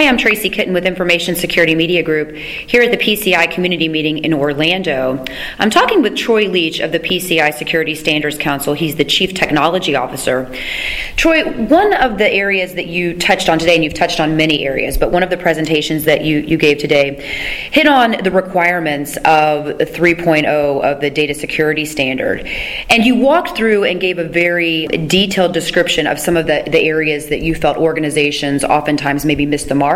Hi, I'm Tracy Kitten with Information Security Media Group here at the PCI community meeting in Orlando. I'm talking with Troy Leach of the PCI Security Standards Council. He's the Chief Technology Officer. Troy, one of the areas that you touched on today, and you've touched on many areas, but one of the presentations that you, you gave today hit on the requirements of 3.0 of the data security standard. And you walked through and gave a very detailed description of some of the, the areas that you felt organizations oftentimes maybe missed the mark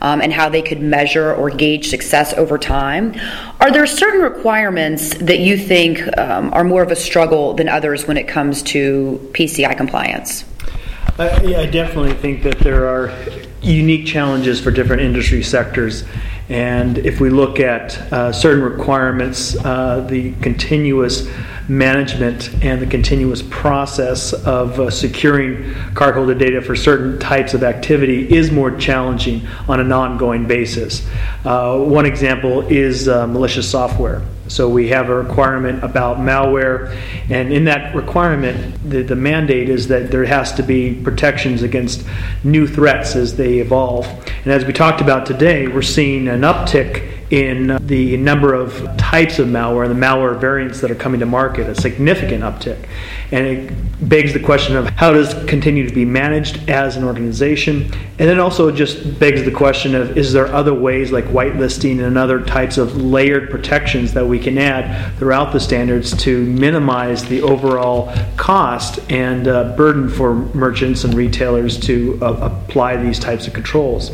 um, and how they could measure or gauge success over time. Are there certain requirements that you think um, are more of a struggle than others when it comes to PCI compliance? Uh, yeah, I definitely think that there are unique challenges for different industry sectors. And if we look at uh, certain requirements, uh, the continuous management and the continuous process of uh, securing cardholder data for certain types of activity is more challenging on an ongoing basis. Uh, one example is uh, malicious software. So we have a requirement about malware, and in that requirement, the, the mandate is that there has to be protections against new threats as they evolve. And as we talked about today, we're seeing an uptick in the number of types of malware and the malware variants that are coming to market, a significant uptick. And it begs the question of how does continue to be managed as an organization? And then also just begs the question of is there other ways like whitelisting and other types of layered protections that we can add throughout the standards to minimize the overall cost and uh, burden for merchants and retailers to uh, apply these types of controls.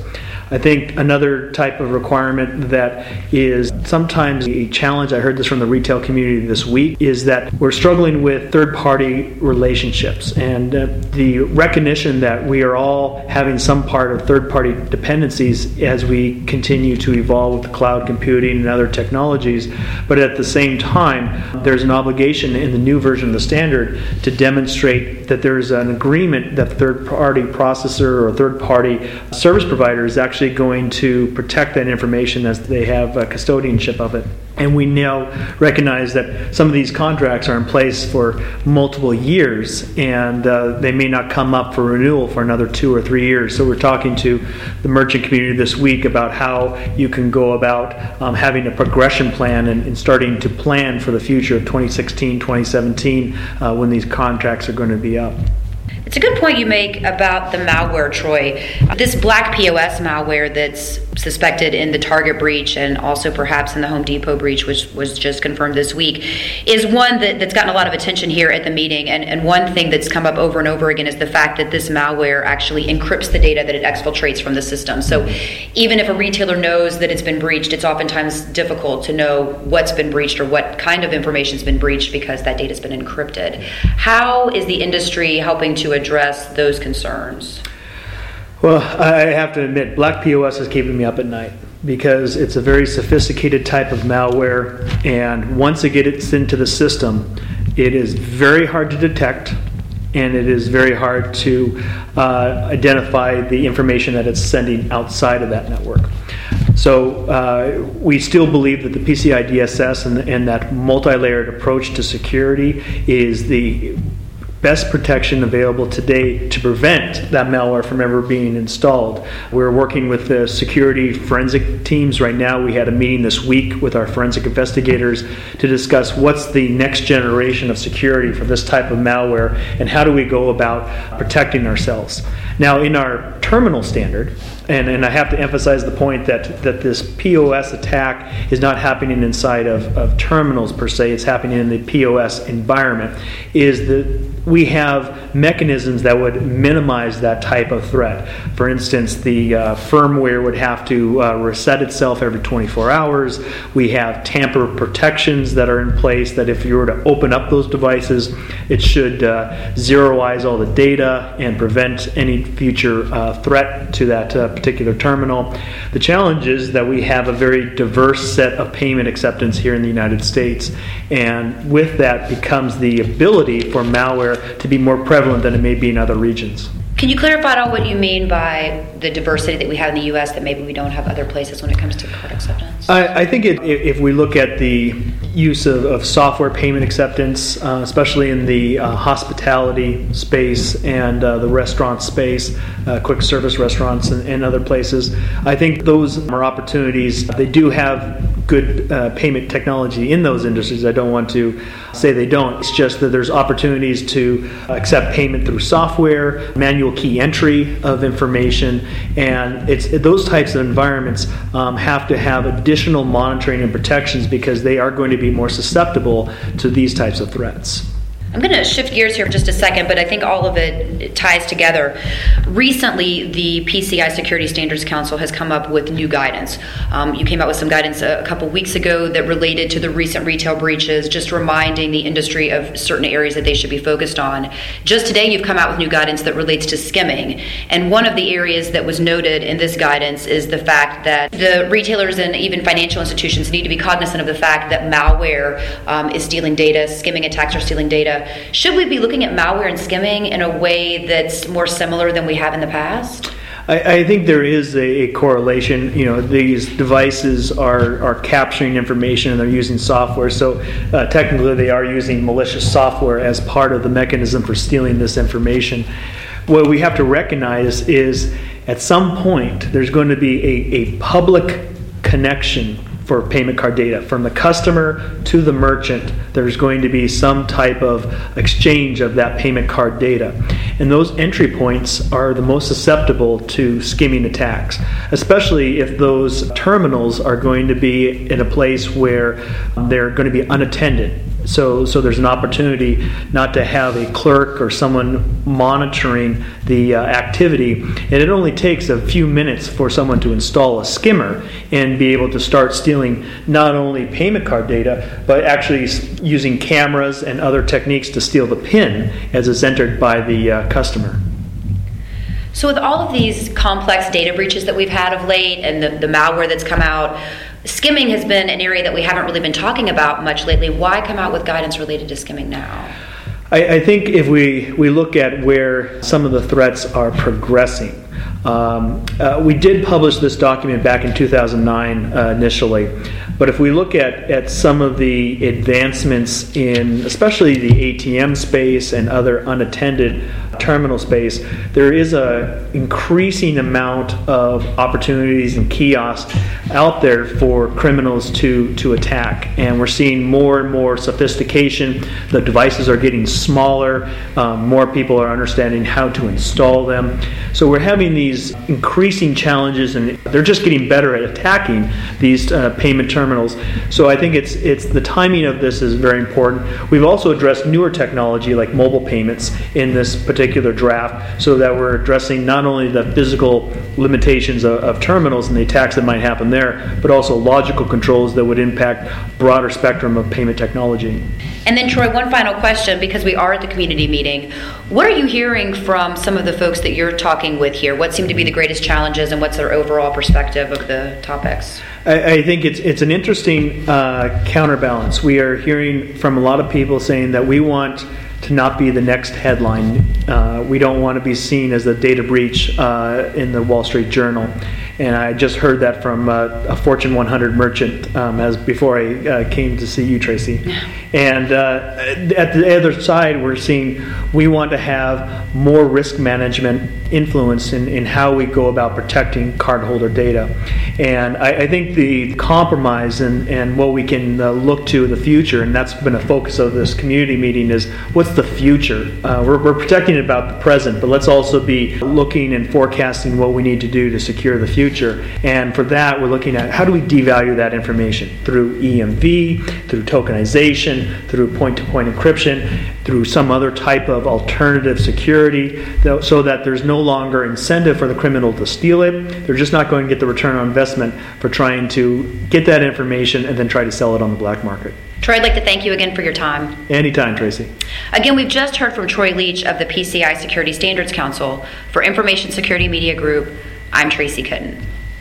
I think another type of requirement that is sometimes a challenge, I heard this from the retail community this week, is that we're struggling with third party relationships and uh, the recognition that we are all having some part of third party dependencies as we continue to evolve with cloud computing and other technologies. But at the same time, there's an obligation in the new version of the standard to demonstrate that there's an agreement that third party processor or third party service provider is actually actually going to protect that information as they have a custodianship of it. And we now recognize that some of these contracts are in place for multiple years and uh, they may not come up for renewal for another two or three years. So we're talking to the merchant community this week about how you can go about um, having a progression plan and, and, starting to plan for the future of 2016, 2017 uh, when these contracts are going to be up. It's a good point you make about the malware, Troy. This black POS malware that's suspected in the Target breach and also perhaps in the Home Depot breach, which was just confirmed this week, is one that, that's gotten a lot of attention here at the meeting. And, and one thing that's come up over and over again is the fact that this malware actually encrypts the data that it exfiltrates from the system. So even if a retailer knows that it's been breached, it's oftentimes difficult to know what's been breached or what kind of information's been breached because that data's been encrypted. How is the industry helping to address those concerns? Well, I have to admit, Black POS is keeping me up at night because it's a very sophisticated type of malware, and once it gets into the system, it is very hard to detect and it is very hard to uh, identify the information that it's sending outside of that network. So uh, we still believe that the PCI DSS and, and that multi layered approach to security is the best protection available today to prevent that malware from ever being installed. We're working with the security forensic teams right now. We had a meeting this week with our forensic investigators to discuss what's the next generation of security for this type of malware and how do we go about protecting ourselves. Now, in our terminal standard, and, and I have to emphasize the point that, that this POS attack is not happening inside of, of terminals per se, it's happening in the POS environment, is that we have mechanisms that would minimize that type of threat. For instance, the uh, firmware would have to uh, reset itself every 24 hours. We have tamper protections that are in place that if you were to open up those devices, it should uh, zeroize all the data and prevent any future uh, threat to that uh, particular terminal. The challenge is that we have a very diverse set of payment acceptance here in the United States, and with that becomes the ability for malware to be more prevalent than it may be in other regions. Can you clarify at all what you mean by the diversity that we have in the U.S. that maybe we don't have other places when it comes to card acceptance? I, I think it, if we look at the use of, of software payment acceptance, uh, especially in the uh, hospitality space and uh, the restaurant space, uh, quick service restaurants and, and, other places, I think those are opportunities. They do have good uh, payment technology in those industries. I don't want to say they don't. It's just that there's opportunities to accept payment through software, manual key entry of information, and it's those types of environments um, have to have additional monitoring and protections because they are going to be more susceptible to these types of threats. I'm going to shift gears here for just a second, but I think all of it ties together. Recently, the PCI Security Standards Council has come up with new guidance. Um, you came out with some guidance a, a couple weeks ago that related to the recent retail breaches, just reminding the industry of certain areas that they should be focused on. Just today, you've come out with new guidance that relates to skimming. And one of the areas that was noted in this guidance is the fact that the retailers and even financial institutions need to be cognizant of the fact that malware um, is stealing data, skimming attacks are stealing data should we be looking at malware and skimming in a way that's more similar than we have in the past? I, I think there is a, a, correlation. You know, these devices are, are capturing information and they're using software. So uh, technically, they are using malicious software as part of the mechanism for stealing this information. What we have to recognize is at some point there's going to be a, a public connection for payment card data. From the customer to the merchant, there's going to be some type of exchange of that payment card data. And those entry points are the most susceptible to skimming attacks, especially if those terminals are going to be in a place where they're going to be unattended so, so there's an opportunity not to have a clerk or someone monitoring the uh, activity. And it only takes a few minutes for someone to install a skimmer and be able to start stealing not only payment card data, but actually using cameras and other techniques to steal the PIN as it's entered by the uh, customer. So, with all of these complex data breaches that we've had of late and the, the malware that's come out, skimming has been an area that we haven't really been talking about much lately. Why come out with guidance related to skimming now? I, I think if we, we look at where some of the threats are progressing, um, uh, we did publish this document back in 2009 uh, initially, but if we look at, at some of the advancements in especially the ATM space and other unattended terminal space, there is a increasing amount of opportunities and kiosks out there for criminals to, to attack. And we're seeing more and more sophistication. The devices are getting smaller. Um, more people are understanding how to install them. So we're having these increasing challenges, and they're just getting better at attacking these uh, payment terminals. So I think it's it's the timing of this is very important. We've also addressed newer technology like mobile payments in this particular draft, so that we're addressing not only the physical limitations of, of terminals and the attacks that might happen there, but also logical controls that would impact broader spectrum of payment technology. And then, Troy, one final question because we are at the community meeting. What are you hearing from some of the folks that you're talking with here? What seem to be the greatest challenges, and what's their overall perspective of the topics? I, I think it's it's an interesting uh, counterbalance. We are hearing from a lot of people saying that we want to not be the next headline. Uh, we don't want to be seen as a data breach uh, in the Wall Street Journal. And I just heard that from uh, a Fortune 100 merchant um, as before I uh, came to see you, Tracy. And uh, at the other side, we're seeing we want to have more risk management influence in, in how we go about protecting cardholder data. And I, I think the compromise and, and what we can uh, look to in the future, and that's been a focus of this community meeting, is what's the future? Uh, we're, we're protecting about the present, but let's also be looking and forecasting what we need to do to secure the future. And for that, we're looking at how do we devalue that information through EMV, through tokenization, through point to point encryption, through some other type of alternative security, so that there's no longer incentive for the criminal to steal it. They're just not going to get the return on investment for trying to get that information and then try to sell it on the black market. Troy, I'd like to thank you again for your time. Anytime, Tracy. Again, we've just heard from Troy Leach of the PCI Security Standards Council. For Information Security Media Group, I'm Tracy Kitten.